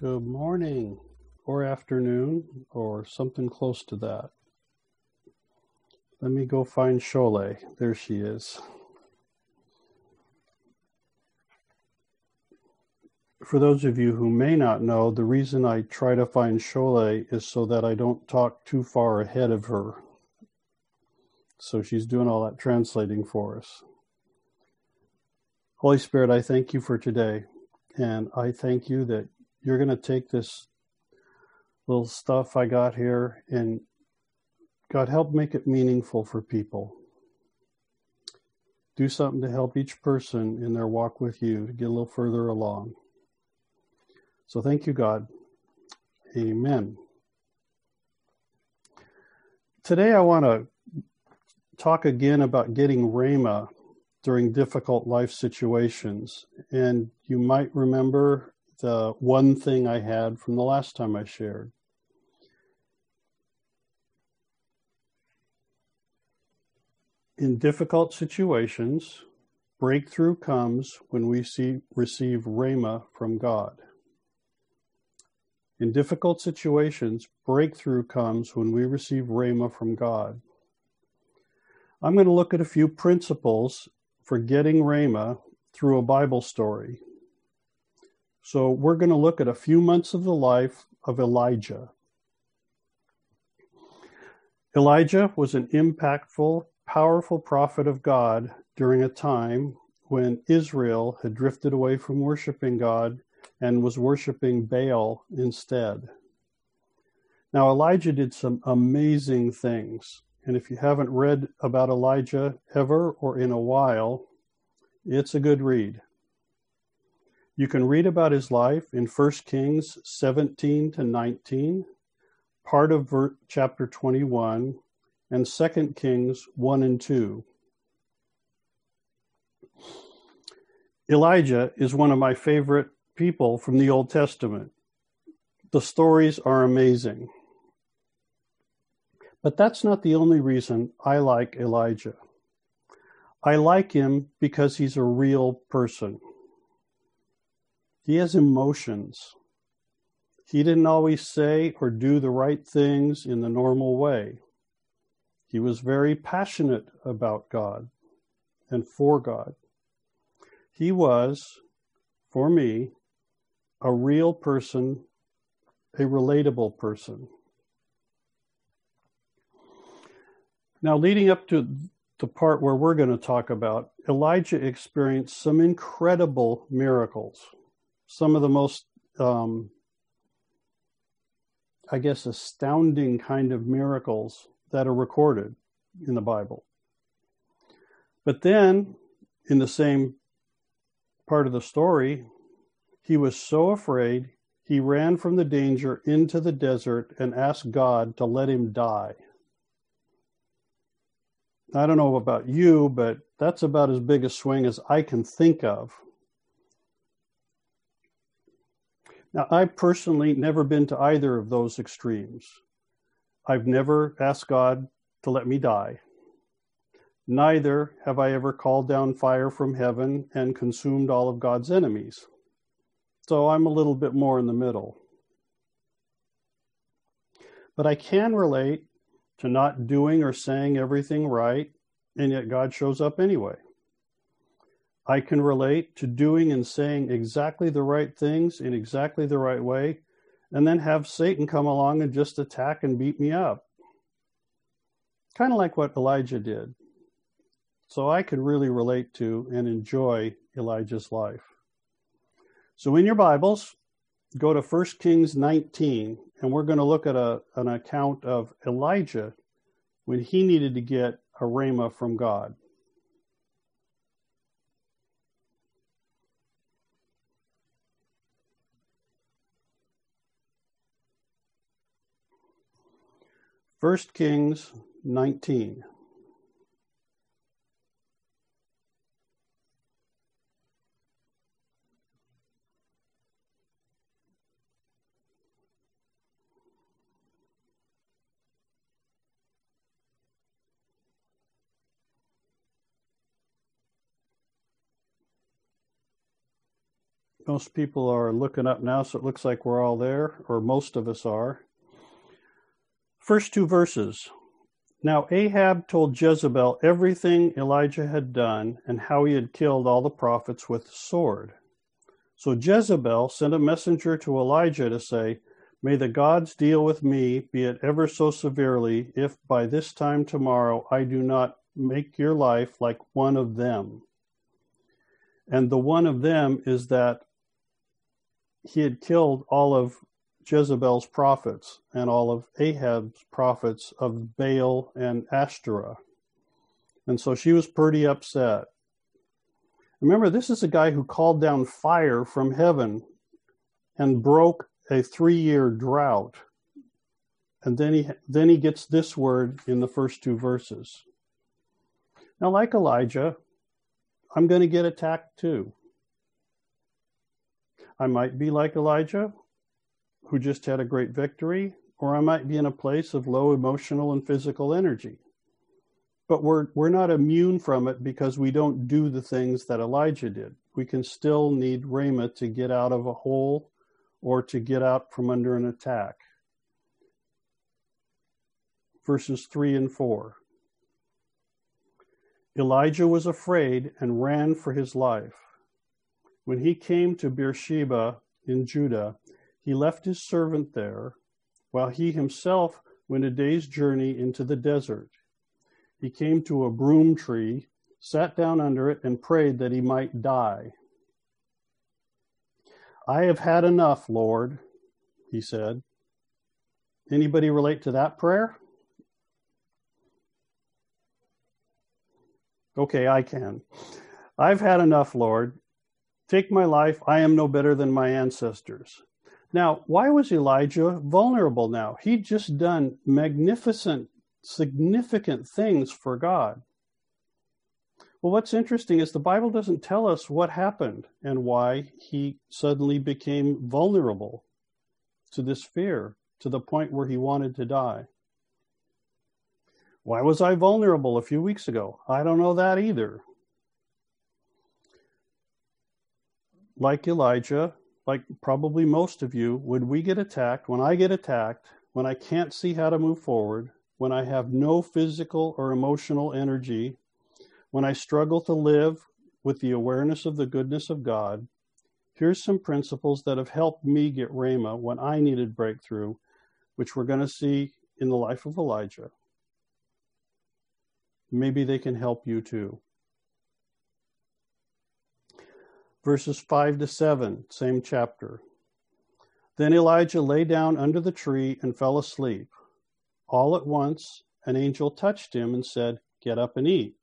Good morning, or afternoon, or something close to that. Let me go find Shole. There she is. For those of you who may not know, the reason I try to find Shole is so that I don't talk too far ahead of her. So she's doing all that translating for us. Holy Spirit, I thank you for today. And I thank you that you're going to take this little stuff I got here and God help make it meaningful for people. Do something to help each person in their walk with you to get a little further along. So thank you, God. Amen. Today I want to talk again about getting Rhema during difficult life situations. And you might remember the one thing I had from the last time I shared. In difficult situations, breakthrough comes when we see, receive Rhema from God. In difficult situations, breakthrough comes when we receive Rhema from God. I'm going to look at a few principles for getting Rhema through a Bible story. So we're going to look at a few months of the life of Elijah. Elijah was an impactful, powerful prophet of God during a time when Israel had drifted away from worshiping God and was worshiping Baal instead. Now, Elijah did some amazing things. And if you haven't read about Elijah ever or in a while, it's a good read. You can read about his life in 1 Kings 17 to 19, part of chapter 21, and 2 Kings 1 and 2. Elijah is one of my favorite people from the Old Testament. The stories are amazing. But that's not the only reason I like Elijah. I like him because he's a real person. He has emotions. He didn't always say or do the right things in the normal way. He was very passionate about God and for God. He was, for me, a real person, a relatable person. Now, leading up to the part where we're going to talk about, Elijah experienced some incredible miracles some of the most, um, I guess, astounding kind of miracles that are recorded in the Bible. But then, in the same part of the story, he was so afraid he ran from the danger into the desert and asked God to let him die. I don't know about you, but that's about as big a swing as I can think of Now, I've personally never been to either of those extremes. I've never asked God to let me die. Neither have I ever called down fire from heaven and consumed all of God's enemies. So I'm a little bit more in the middle. But I can relate to not doing or saying everything right, and yet God shows up anyway. I can relate to doing and saying exactly the right things in exactly the right way, and then have Satan come along and just attack and beat me up. Kind of like what Elijah did. So I can really relate to and enjoy Elijah's life. So in your Bibles, go to 1 Kings 19, and we're going to look at a, an account of Elijah when he needed to get a rhema from God. 1 Kings 19. Most people are looking up now, so it looks like we're all there, or most of us are. First two verses. Now Ahab told Jezebel everything Elijah had done and how he had killed all the prophets with the sword. So Jezebel sent a messenger to Elijah to say, May the gods deal with me, be it ever so severely, if by this time tomorrow I do not make your life like one of them. And the one of them is that he had killed all of Jezebel's prophets and all of Ahab's prophets of Baal and Ashtoreth. And so she was pretty upset. Remember, this is a guy who called down fire from heaven and broke a three year drought. And then he, then he gets this word in the first two verses. Now, like Elijah, I'm going to get attacked too. I might be like Elijah, who just had a great victory, or I might be in a place of low emotional and physical energy. But we're, we're not immune from it because we don't do the things that Elijah did. We can still need Rhema to get out of a hole or to get out from under an attack. Verses 3 and 4. Elijah was afraid and ran for his life. When he came to Beersheba in Judah, he left his servant there, while he himself went a day's journey into the desert. He came to a broom tree, sat down under it, and prayed that he might die. I have had enough, Lord, he said. Anybody relate to that prayer? Okay, I can. I've had enough, Lord. Take my life. I am no better than my ancestors. Now, why was Elijah vulnerable now? He'd just done magnificent, significant things for God. Well, what's interesting is the Bible doesn't tell us what happened and why he suddenly became vulnerable to this fear to the point where he wanted to die. Why was I vulnerable a few weeks ago? I don't know that either. Like Elijah, like probably most of you, when we get attacked, when I get attacked, when I can't see how to move forward, when I have no physical or emotional energy, when I struggle to live with the awareness of the goodness of God, here's some principles that have helped me get Rhema when I needed breakthrough, which we're going to see in the life of Elijah. Maybe they can help you too verses 5 to 7, same chapter. Then Elijah lay down under the tree and fell asleep. All at once, an angel touched him and said, Get up and eat.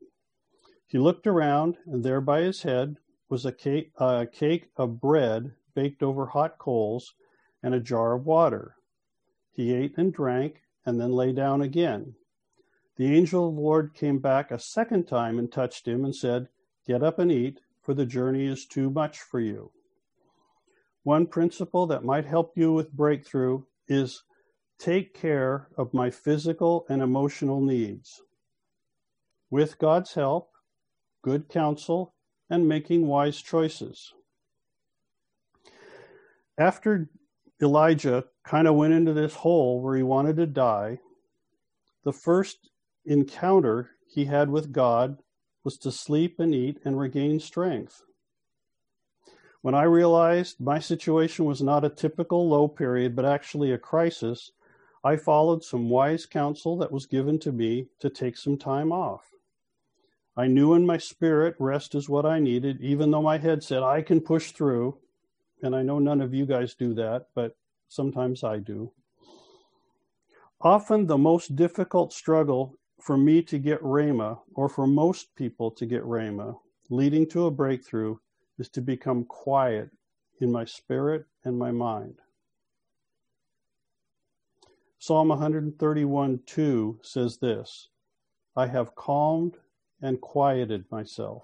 He looked around, and there by his head was a cake, a cake of bread baked over hot coals and a jar of water. He ate and drank, and then lay down again. The angel of the Lord came back a second time and touched him and said, Get up and eat, for the journey is too much for you. One principle that might help you with breakthrough is take care of my physical and emotional needs. With God's help, good counsel, and making wise choices. After Elijah kind of went into this hole where he wanted to die, the first encounter he had with God was to sleep and eat and regain strength. When I realized my situation was not a typical low period, but actually a crisis, I followed some wise counsel that was given to me to take some time off. I knew in my spirit rest is what I needed, even though my head said I can push through. And I know none of you guys do that, but sometimes I do. Often the most difficult struggle for me to get Rhema, or for most people to get Rhema, leading to a breakthrough, is to become quiet in my spirit and my mind. Psalm 131 2 says this I have calmed and quieted myself.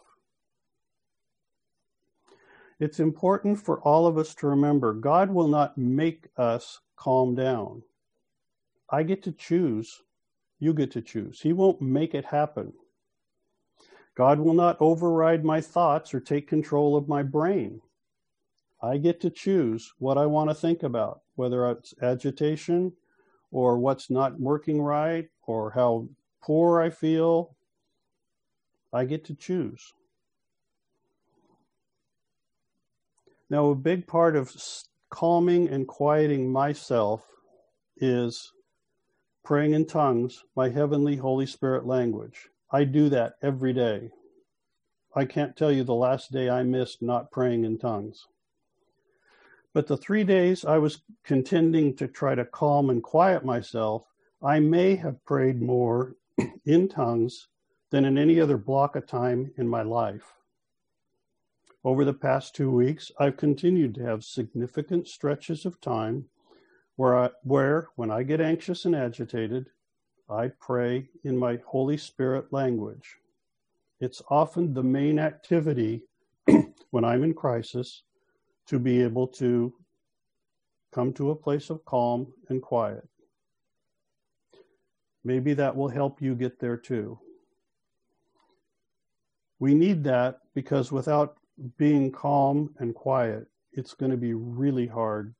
It's important for all of us to remember God will not make us calm down. I get to choose you get to choose. He won't make it happen. God will not override my thoughts or take control of my brain. I get to choose what I want to think about, whether it's agitation or what's not working right or how poor I feel. I get to choose. Now, a big part of calming and quieting myself is praying in tongues, my heavenly Holy Spirit language. I do that every day. I can't tell you the last day I missed not praying in tongues. But the three days I was contending to try to calm and quiet myself, I may have prayed more in tongues than in any other block of time in my life. Over the past two weeks, I've continued to have significant stretches of time where, I, where when I get anxious and agitated, I pray in my Holy Spirit language. It's often the main activity when I'm in crisis to be able to come to a place of calm and quiet. Maybe that will help you get there too. We need that because without being calm and quiet, it's going to be really hard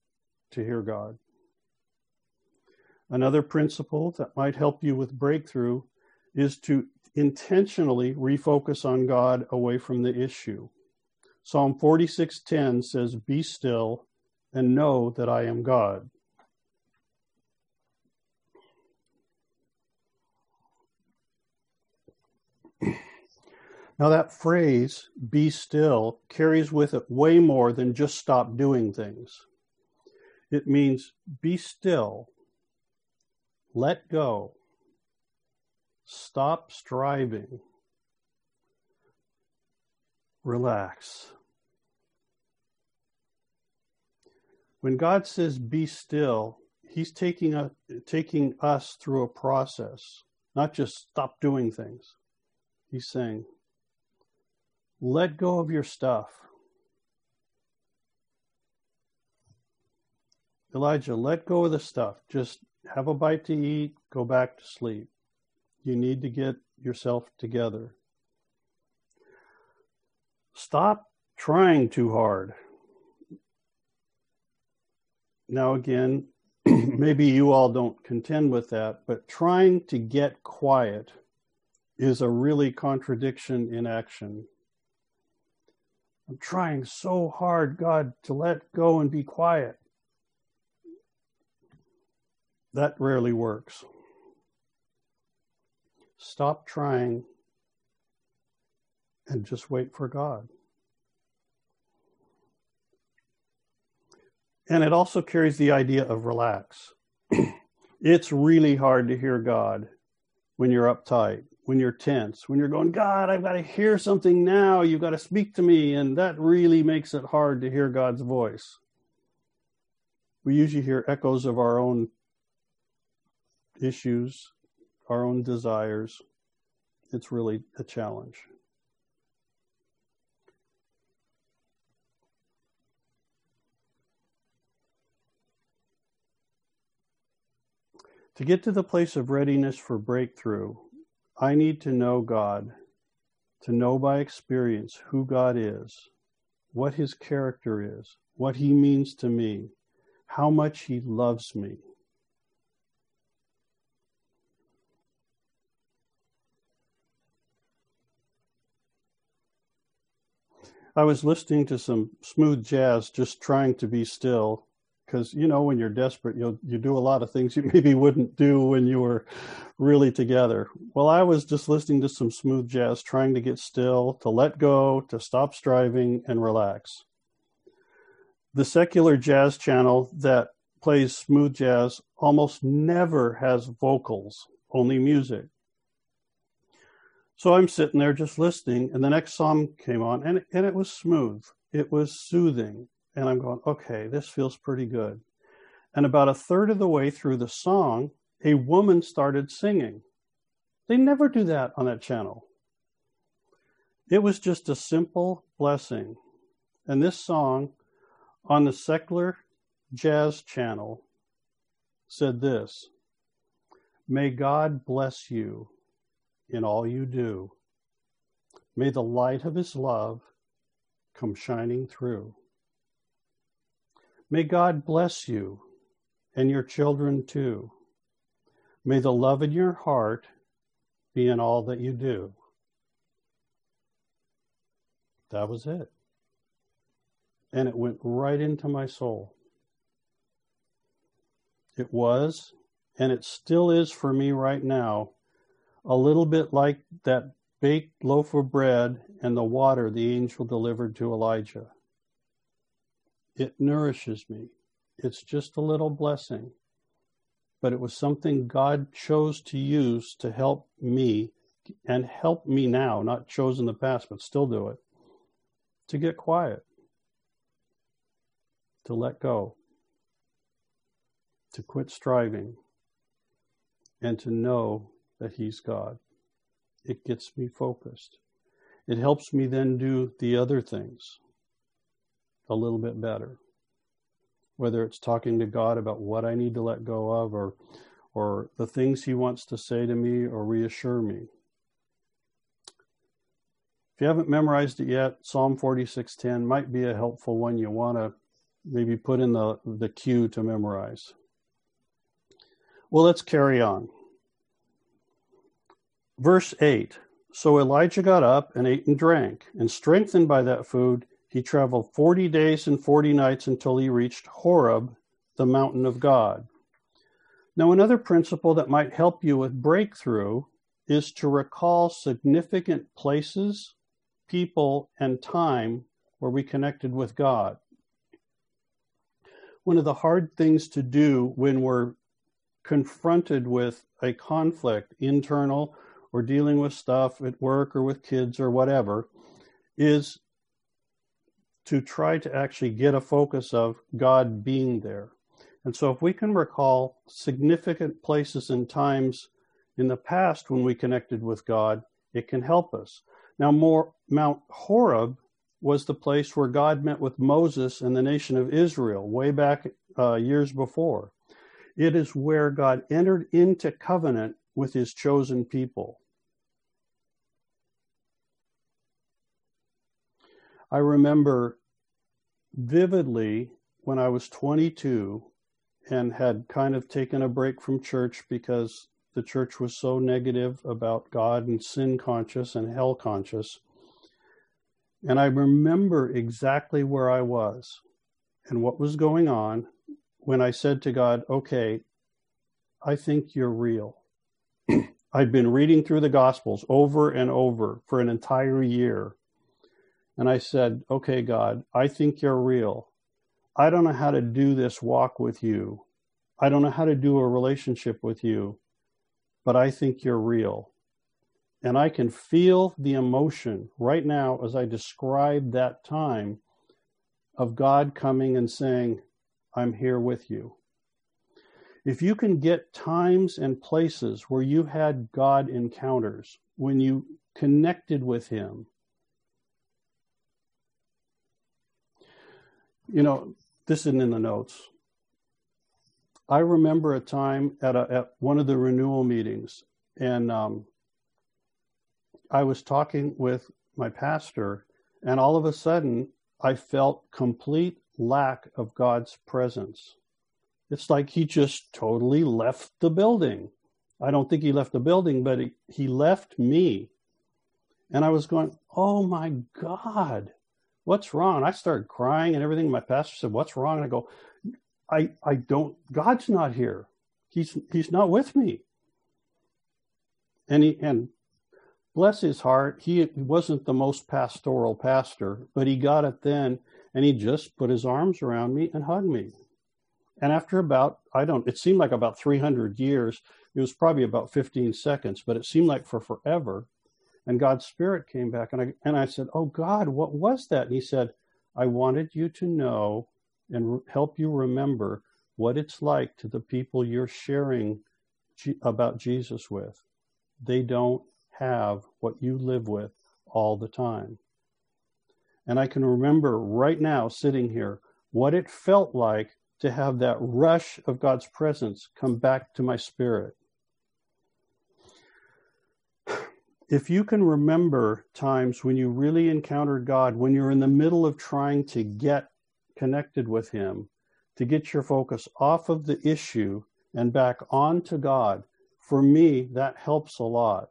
to hear God. Another principle that might help you with breakthrough is to intentionally refocus on God away from the issue. Psalm 46:10 says, "Be still and know that I am God." Now, that phrase, be still, carries with it way more than just stop doing things. It means be still, let go, stop striving, relax. When God says be still, He's taking, a, taking us through a process, not just stop doing things. He's saying, let go of your stuff. Elijah, let go of the stuff. Just have a bite to eat, go back to sleep. You need to get yourself together. Stop trying too hard. Now, again, maybe you all don't contend with that, but trying to get quiet is a really contradiction in action. I'm trying so hard, God, to let go and be quiet. That rarely works. Stop trying and just wait for God. And it also carries the idea of relax. it's really hard to hear God when you're uptight when you're tense, when you're going, God, I've got to hear something now. You've got to speak to me. And that really makes it hard to hear God's voice. We usually hear echoes of our own issues, our own desires. It's really a challenge. To get to the place of readiness for breakthrough, I need to know God, to know by experience who God is, what his character is, what he means to me, how much he loves me. I was listening to some smooth jazz, just trying to be still, because you know when you're desperate you you do a lot of things you maybe wouldn't do when you were really together. Well i was just listening to some smooth jazz trying to get still to let go to stop striving and relax. The secular jazz channel that plays smooth jazz almost never has vocals only music so i'm sitting there just listening and the next song came on and, and it was smooth it was soothing and I'm going, okay, this feels pretty good. And about a third of the way through the song, a woman started singing. They never do that on that channel. It was just a simple blessing. And this song on the secular jazz channel said this May God bless you in all you do. May the light of his love come shining through. May God bless you and your children too. May the love in your heart be in all that you do. That was it. And it went right into my soul. It was, and it still is for me right now, a little bit like that baked loaf of bread and the water the angel delivered to Elijah. It nourishes me. It's just a little blessing. But it was something God chose to use to help me and help me now, not chose in the past, but still do it, to get quiet, to let go, to quit striving, and to know that He's God. It gets me focused. It helps me then do the other things a little bit better. Whether it's talking to God about what I need to let go of or or the things he wants to say to me or reassure me. If you haven't memorized it yet, Psalm 46:10 might be a helpful one you want to maybe put in the the queue to memorize. Well, let's carry on. Verse 8 So Elijah got up and ate and drank, and strengthened by that food, he traveled 40 days and 40 nights until he reached Horeb, the mountain of God. Now, another principle that might help you with breakthrough is to recall significant places, people, and time where we connected with God. One of the hard things to do when we're confronted with a conflict, internal or dealing with stuff at work or with kids or whatever, is to try to actually get a focus of God being there. And so, if we can recall significant places and times in the past when we connected with God, it can help us. Now, more, Mount Horeb was the place where God met with Moses and the nation of Israel way back uh, years before. It is where God entered into covenant with his chosen people. I remember vividly when I was 22 and had kind of taken a break from church because the church was so negative about God and sin conscious and hell conscious. And I remember exactly where I was and what was going on when I said to God, okay, I think you're real. I'd been reading through the Gospels over and over for an entire year and I said, Okay, God, I think you're real. I don't know how to do this walk with you. I don't know how to do a relationship with you, but I think you're real. And I can feel the emotion right now as I describe that time of God coming and saying, I'm here with you. If you can get times and places where you had God encounters, when you connected with Him, you know, this isn't in the notes. I remember a time at, a, at one of the renewal meetings, and um, I was talking with my pastor, and all of a sudden, I felt complete lack of God's presence. It's like he just totally left the building. I don't think he left the building, but he, he left me. And I was going, oh my God, what's wrong? I started crying and everything. My pastor said, what's wrong? And I go, I, I don't, God's not here. He's, he's not with me. And he, and bless his heart, he wasn't the most pastoral pastor, but he got it then and he just put his arms around me and hugged me. And after about, I don't, it seemed like about 300 years, it was probably about 15 seconds, but it seemed like for forever and God's spirit came back and I and I said, "Oh God, what was that?" And he said, "I wanted you to know and help you remember what it's like to the people you're sharing G- about Jesus with. They don't have what you live with all the time." And I can remember right now sitting here what it felt like to have that rush of God's presence come back to my spirit. If you can remember times when you really encountered God, when you're in the middle of trying to get connected with Him, to get your focus off of the issue and back onto God, for me, that helps a lot.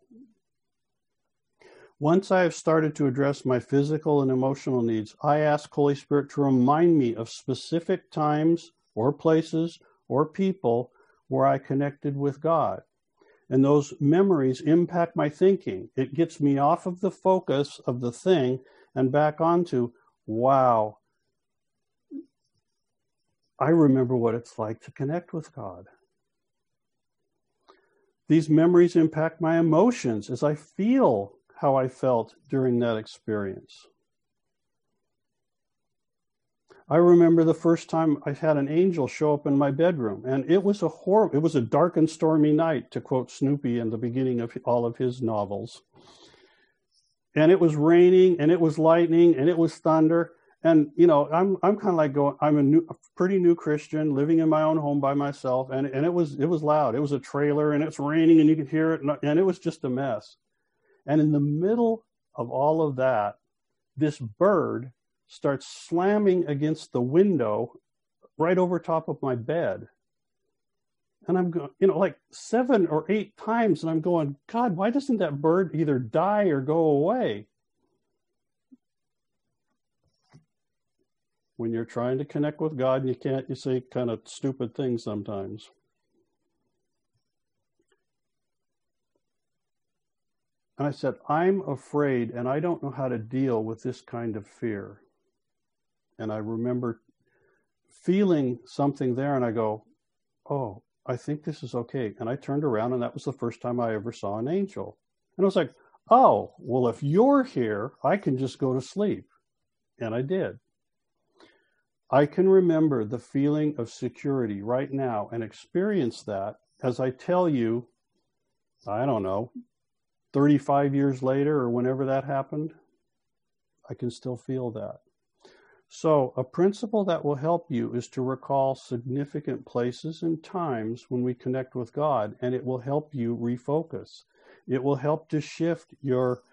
Once I have started to address my physical and emotional needs, I ask Holy Spirit to remind me of specific times or places or people where I connected with God. And those memories impact my thinking. It gets me off of the focus of the thing and back onto, wow, I remember what it's like to connect with God. These memories impact my emotions as I feel how I felt during that experience. I remember the first time I had an angel show up in my bedroom, and it was a horrible, it was a dark and stormy night, to quote Snoopy in the beginning of all of his novels. And it was raining, and it was lightning, and it was thunder, and you know i'm i'm kind of like going i'm a new a pretty new christian living in my own home by myself and and it was it was loud it was a trailer and it's raining and you could hear it and, and it was just a mess and in the middle of all of that this bird starts slamming against the window right over top of my bed and i'm going you know like seven or eight times and i'm going god why doesn't that bird either die or go away when you're trying to connect with God, and you can't, you say kind of stupid things sometimes. And I said, I'm afraid and I don't know how to deal with this kind of fear. And I remember feeling something there and I go, oh, I think this is okay. And I turned around and that was the first time I ever saw an angel. And I was like, oh, well, if you're here, I can just go to sleep. And I did. I can remember the feeling of security right now and experience that as I tell you, I don't know, 35 years later or whenever that happened, I can still feel that. So, a principle that will help you is to recall significant places and times when we connect with God, and it will help you refocus. It will help to shift your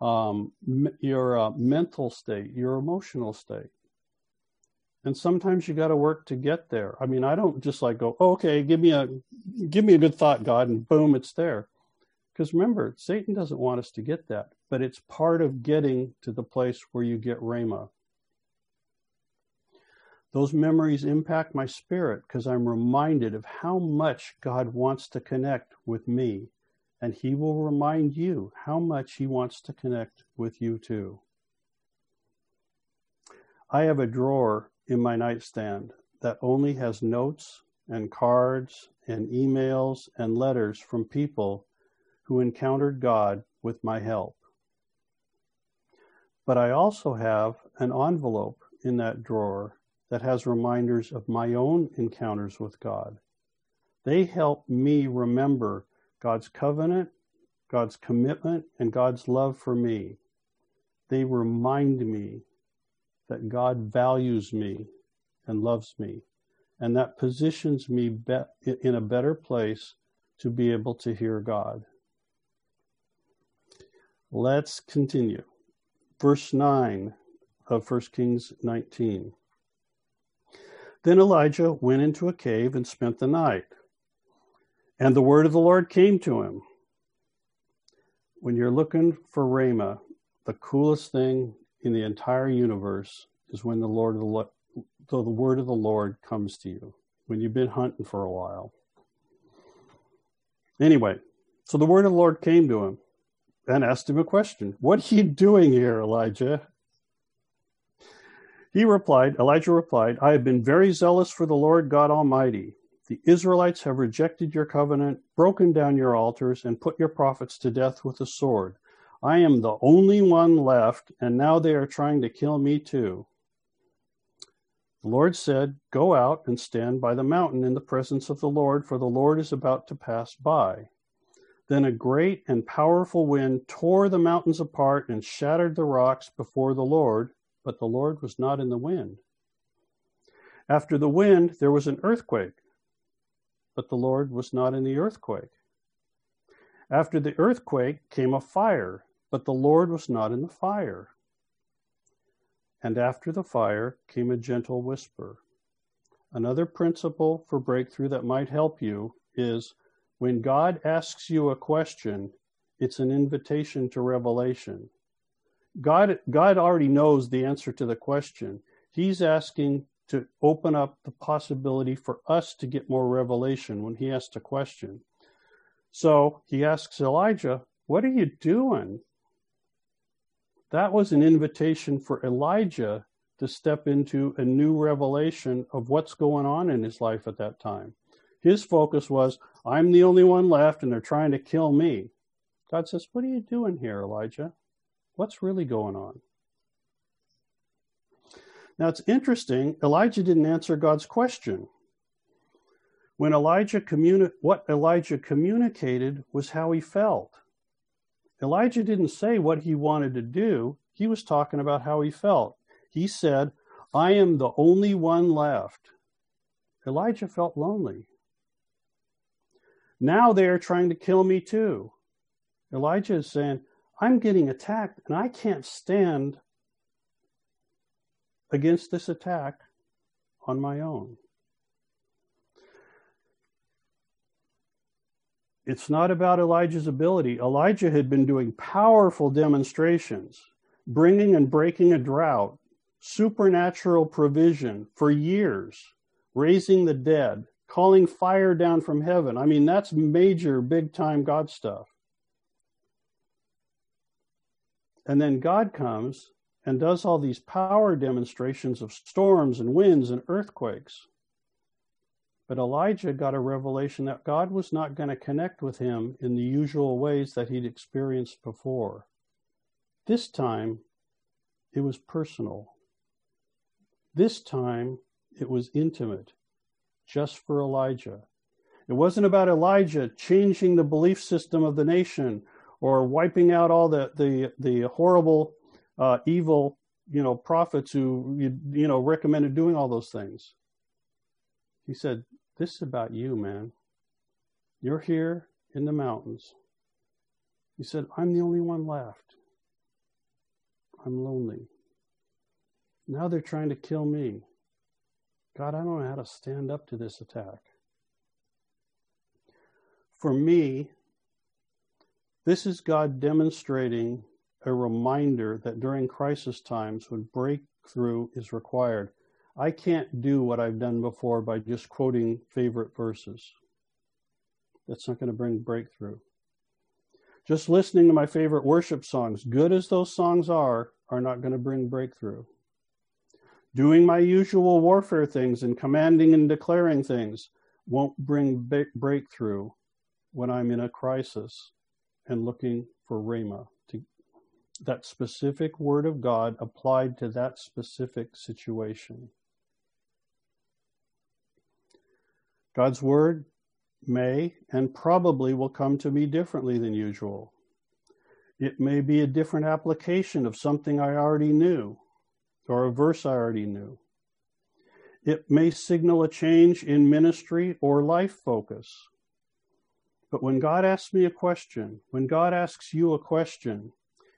um, your uh, mental state, your emotional state. And sometimes you got to work to get there. I mean i don't just like go oh, okay give me a give me a good thought god and boom it's there. Because remember satan doesn't want us to get that but it's part of getting to the place where you get rhema those memories impact my spirit because i'm reminded of how much god wants to connect with me and he will remind you how much he wants to connect with you too I have a drawer in my nightstand that only has notes and cards and emails and letters from people who encountered God with my help. But I also have an envelope in that drawer that has reminders of my own encounters with God. They help me remember God's covenant, God's commitment, and God's love for me. They remind me that God values me and loves me, and that positions me be- in a better place to be able to hear God. Let's continue. Verse 9 of 1 Kings 19. Then Elijah went into a cave and spent the night. And the word of the Lord came to him. When you're looking for Rhema, the coolest thing in the entire universe is when the Lord the, the word of the Lord comes to you, when you've been hunting for a while. Anyway, so the word of the Lord came to him and asked him a question. What are you doing here, Elijah? He replied, Elijah replied, I have been very zealous for the Lord God Almighty. The Israelites have rejected your covenant, broken down your altars, and put your prophets to death with the sword. I am the only one left, and now they are trying to kill me too. The Lord said, Go out and stand by the mountain in the presence of the Lord, for the Lord is about to pass by. Then a great and powerful wind tore the mountains apart and shattered the rocks before the Lord, but the Lord was not in the wind. After the wind, there was an earthquake, but the Lord was not in the earthquake. After the earthquake came a fire, but the Lord was not in the fire. And after the fire came a gentle whisper. Another principle for breakthrough that might help you is when God asks you a question, it's an invitation to revelation. God, God already knows the answer to the question. He's asking to open up the possibility for us to get more revelation when he asks a question. So he asks Elijah, What are you doing? That was an invitation for Elijah to step into a new revelation of what's going on in his life at that time. His focus was, I'm the only one left and they're trying to kill me. God says, What are you doing here, Elijah? What's really going on? Now it's interesting, Elijah didn't answer God's question. When Elijah communi- what Elijah communicated was how he felt. Elijah didn't say what he wanted to do, he was talking about how he felt. He said, I am the only one left. Elijah felt lonely. Now they are trying to kill me too. Elijah is saying, I'm getting attacked and I can't stand against this attack on my own. It's not about Elijah's ability. Elijah had been doing powerful demonstrations, bringing and breaking a drought, supernatural provision for years, raising the dead, calling fire down from heaven. I mean, that's major, big time God stuff. And then God comes and does all these power demonstrations of storms and winds and earthquakes. But Elijah got a revelation that God was not going to connect with him in the usual ways that he'd experienced before. This time, it was personal. This time, it was intimate, just for Elijah. It wasn't about Elijah changing the belief system of the nation or wiping out all the, the, the horrible uh, evil, you know, prophets who you, you know recommended doing all those things. He said, "This is about you, man. You're here in the mountains." He said, "I'm the only one left. I'm lonely. Now they're trying to kill me. God, I don't know how to stand up to this attack." For me, this is God demonstrating a reminder that during crisis times when breakthrough is required, I can't do what I've done before by just quoting favorite verses. That's not going to bring breakthrough. Just listening to my favorite worship songs, good as those songs are, are not going to bring breakthrough. Doing my usual warfare things and commanding and declaring things won't bring breakthrough when I'm in a crisis and looking for Rhema that specific word of God applied to that specific situation. God's word may and probably will come to me differently than usual. It may be a different application of something I already knew or a verse I already knew. It may signal a change in ministry or life focus. But when God asks me a question, when God asks you a question,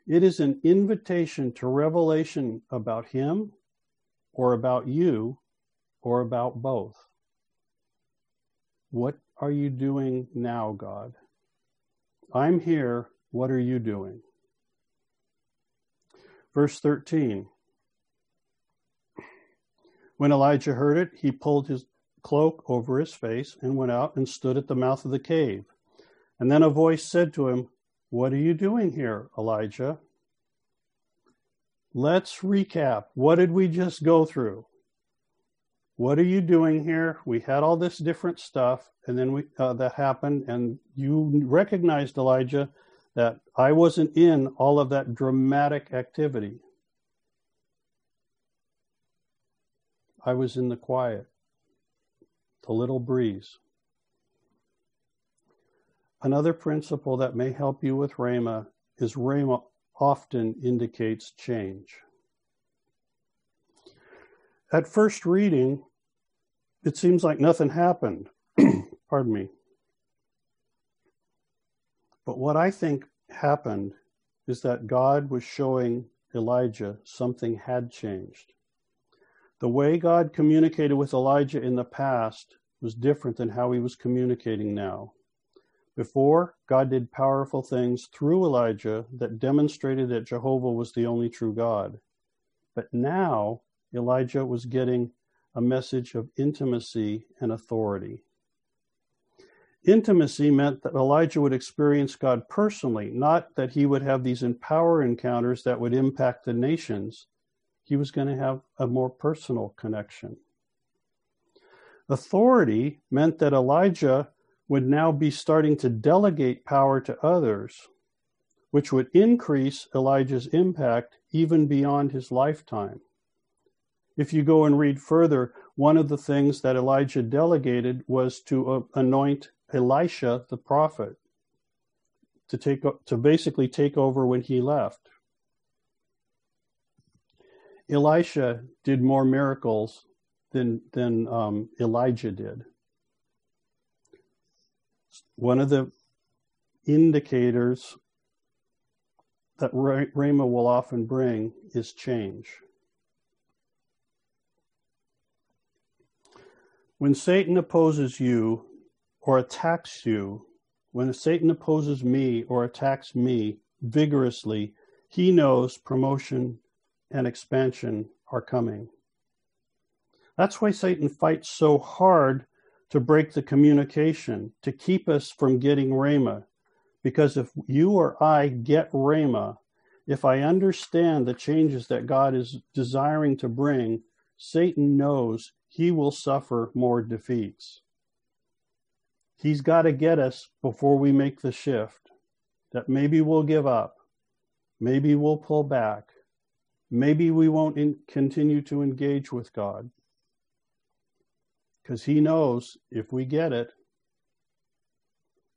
it is an invitation to revelation about Him or about you or about both. What are you doing now, God? I'm here. What are you doing? Verse 13. When Elijah heard it, he pulled his cloak over his face and went out and stood at the mouth of the cave. And then a voice said to him, what are you doing here, Elijah? Let's recap. What did we just go through? What are you doing here? We had all this different stuff, and then we uh, that happened, and you recognized Elijah that I wasn't in all of that dramatic activity. I was in the quiet, the little breeze. Another principle that may help you with Rhema is Rhema often indicates change. At first reading, it seems like nothing happened. Pardon me. But what I think happened is that God was showing Elijah something had changed. The way God communicated with Elijah in the past was different than how he was communicating now. Before, God did powerful things through Elijah that demonstrated that Jehovah was the only true God. But now, Elijah was getting a message of intimacy and authority. Intimacy meant that Elijah would experience God personally, not that he would have these empower encounters that would impact the nations. He was going to have a more personal connection. Authority meant that Elijah would now be starting to delegate power to others, which would increase Elijah's impact even beyond his lifetime. If you go and read further, one of the things that Elijah delegated was to uh, anoint Elisha the prophet to take to basically take over when he left. Elisha did more miracles than than um, Elijah did. One of the indicators that Rhema will often bring is change. When Satan opposes you or attacks you, when Satan opposes me or attacks me vigorously, he knows promotion and expansion are coming. That's why Satan fights so hard to break the communication, to keep us from getting Rhema. Because if you or I get Rhema, if I understand the changes that God is desiring to bring, Satan knows he will suffer more defeats. He's got to get us before we make the shift that maybe we'll give up, maybe we'll pull back, maybe we won't in- continue to engage with God. Because he knows if we get it,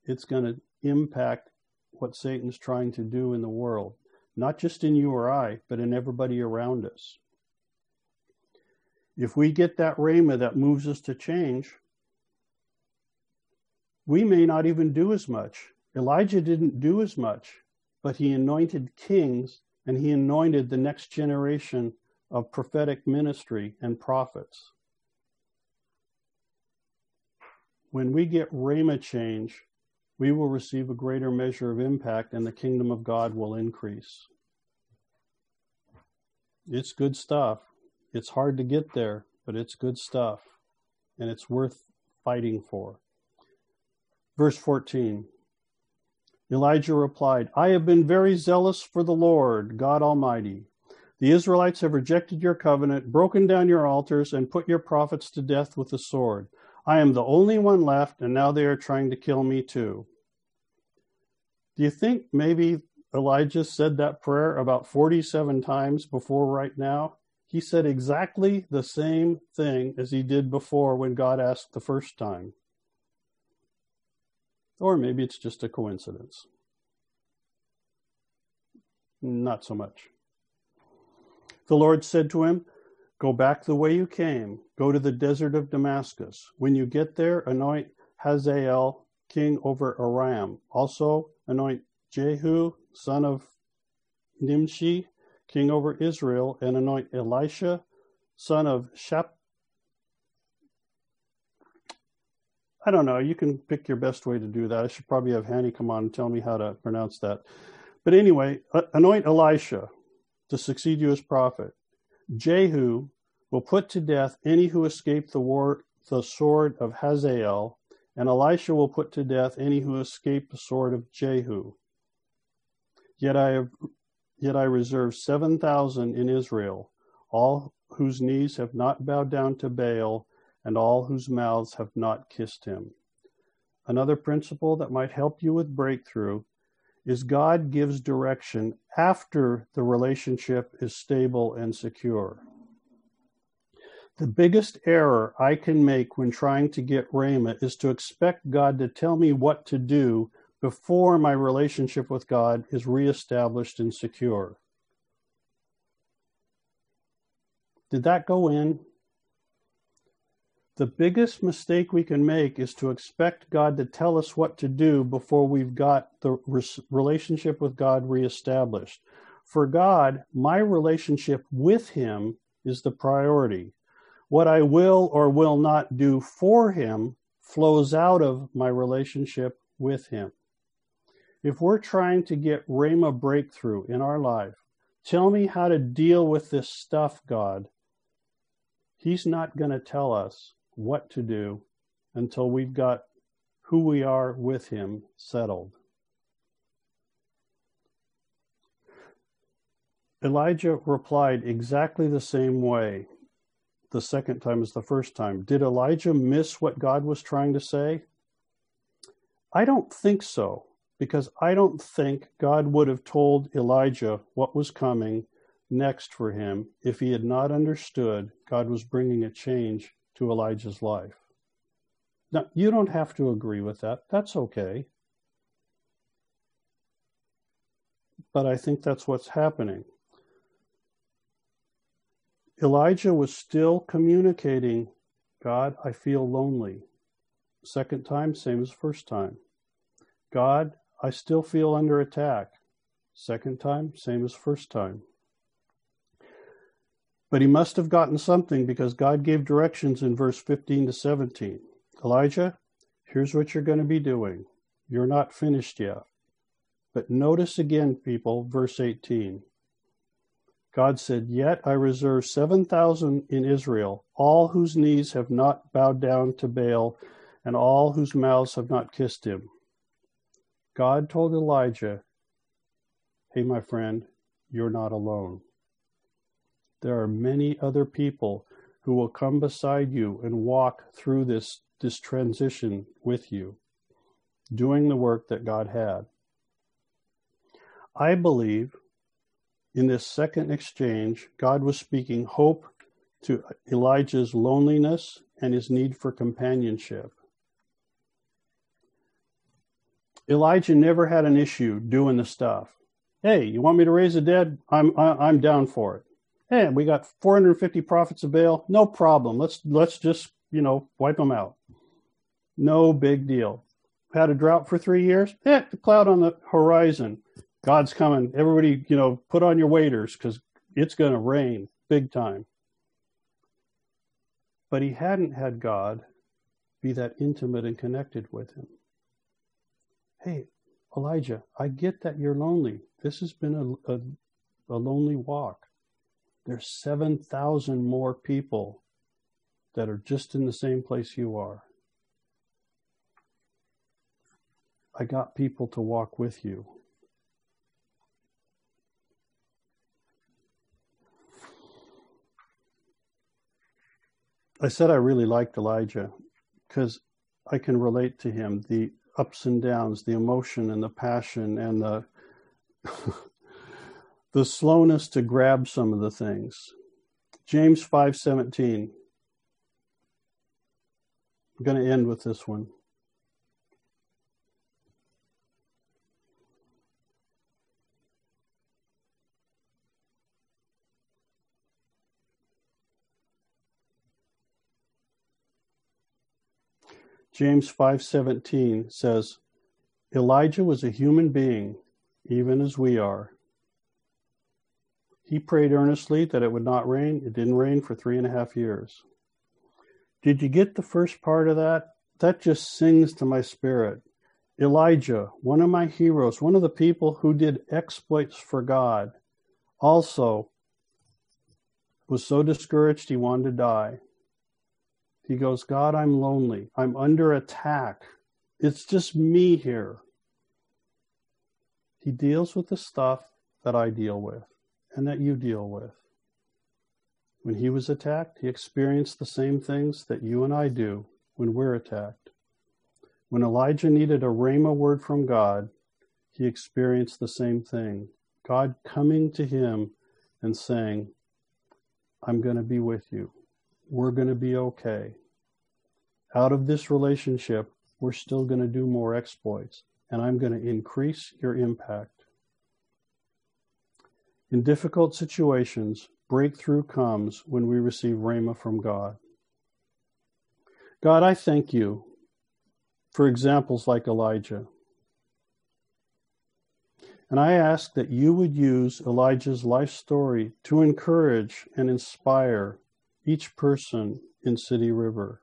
it's going to impact what Satan's trying to do in the world, not just in you or I, but in everybody around us. If we get that rhema that moves us to change, we may not even do as much. Elijah didn't do as much, but he anointed kings and he anointed the next generation of prophetic ministry and prophets. When we get Rhema change, we will receive a greater measure of impact and the kingdom of God will increase. It's good stuff. It's hard to get there, but it's good stuff and it's worth fighting for. Verse 14 Elijah replied, I have been very zealous for the Lord, God Almighty. The Israelites have rejected your covenant, broken down your altars, and put your prophets to death with the sword. I am the only one left, and now they are trying to kill me too. Do you think maybe Elijah said that prayer about 47 times before right now? He said exactly the same thing as he did before when God asked the first time. Or maybe it's just a coincidence. Not so much. The Lord said to him, Go back the way you came. Go to the desert of Damascus. When you get there, anoint Hazael king over Aram. Also anoint Jehu son of Nimshi king over Israel, and anoint Elisha son of Shap I don't know. You can pick your best way to do that. I should probably have Hanny come on and tell me how to pronounce that. But anyway, anoint Elisha to succeed you as prophet. Jehu will put to death any who escape the war, the sword of Hazael, and Elisha will put to death any who escape the sword of Jehu. Yet I have, yet I reserve seven thousand in Israel, all whose knees have not bowed down to Baal and all whose mouths have not kissed him. Another principle that might help you with breakthrough is God gives direction after the relationship is stable and secure. The biggest error I can make when trying to get Rhema is to expect God to tell me what to do before my relationship with God is reestablished and secure. Did that go in? The biggest mistake we can make is to expect God to tell us what to do before we've got the relationship with God reestablished. For God, my relationship with Him is the priority. What I will or will not do for him flows out of my relationship with him. If we're trying to get Rhema breakthrough in our life, tell me how to deal with this stuff, God. He's not going to tell us what to do until we've got who we are with him settled. Elijah replied exactly the same way the second time as the first time. Did Elijah miss what God was trying to say? I don't think so, because I don't think God would have told Elijah what was coming next for him if he had not understood God was bringing a change to Elijah's life. Now, you don't have to agree with that. That's okay. But I think that's what's happening. Elijah was still communicating, God, I feel lonely. Second time, same as first time. God, I still feel under attack. Second time, same as first time. But he must have gotten something because God gave directions in verse 15 to 17. Elijah, here's what you're going to be doing. You're not finished yet. But notice again, people, verse 18. God said, Yet I reserve 7,000 in Israel, all whose knees have not bowed down to Baal, and all whose mouths have not kissed him. God told Elijah, Hey, my friend, you're not alone. There are many other people who will come beside you and walk through this, this transition with you, doing the work that God had. I believe in this second exchange, God was speaking hope to Elijah's loneliness and his need for companionship. Elijah never had an issue doing the stuff. Hey, you want me to raise the dead? I'm I'm down for it. Hey, we got 450 prophets of Baal. No problem. Let's let's just you know wipe them out. No big deal. Had a drought for three years. Eh, the cloud on the horizon. God's coming. Everybody, you know, put on your waders because it's going to rain big time. But he hadn't had God be that intimate and connected with him. Hey, Elijah, I get that you're lonely. This has been a, a, a lonely walk. There's 7,000 more people that are just in the same place you are. I got people to walk with you. I said I really liked Elijah because I can relate to him the ups and downs, the emotion and the passion and the the slowness to grab some of the things. James 5:17. I'm going to end with this one. James 5:17 says, Elijah was a human being, even as we are. He prayed earnestly that it would not rain. It didn't rain for three and a half years. Did you get the first part of that? That just sings to my spirit. Elijah, one of my heroes, one of the people who did exploits for God, also was so discouraged he wanted to die. He goes, God, I'm lonely. I'm under attack. It's just me here. He deals with the stuff that I deal with and that you deal with. When he was attacked, he experienced the same things that you and I do when we're attacked. When Elijah needed a rhema word from God, he experienced the same thing. God coming to him and saying, I'm going to be with you we're going to be okay. Out of this relationship, we're still going to do more exploits, and I'm going to increase your impact. In difficult situations, breakthrough comes when we receive Rhema from God. God, I thank you for examples like Elijah. And I ask that you would use Elijah's life story to encourage and inspire each person in City River.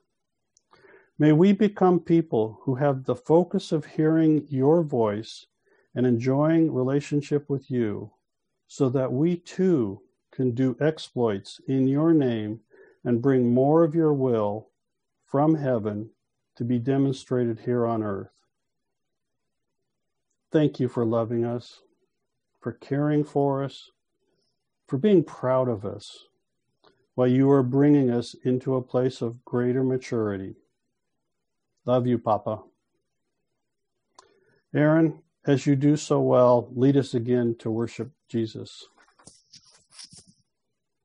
May we become people who have the focus of hearing your voice and enjoying relationship with you so that we too can do exploits in your name and bring more of your will from heaven to be demonstrated here on earth. Thank you for loving us, for caring for us, for being proud of us, while you are bringing us into a place of greater maturity. Love you, Papa. Aaron, as you do so well, lead us again to worship Jesus.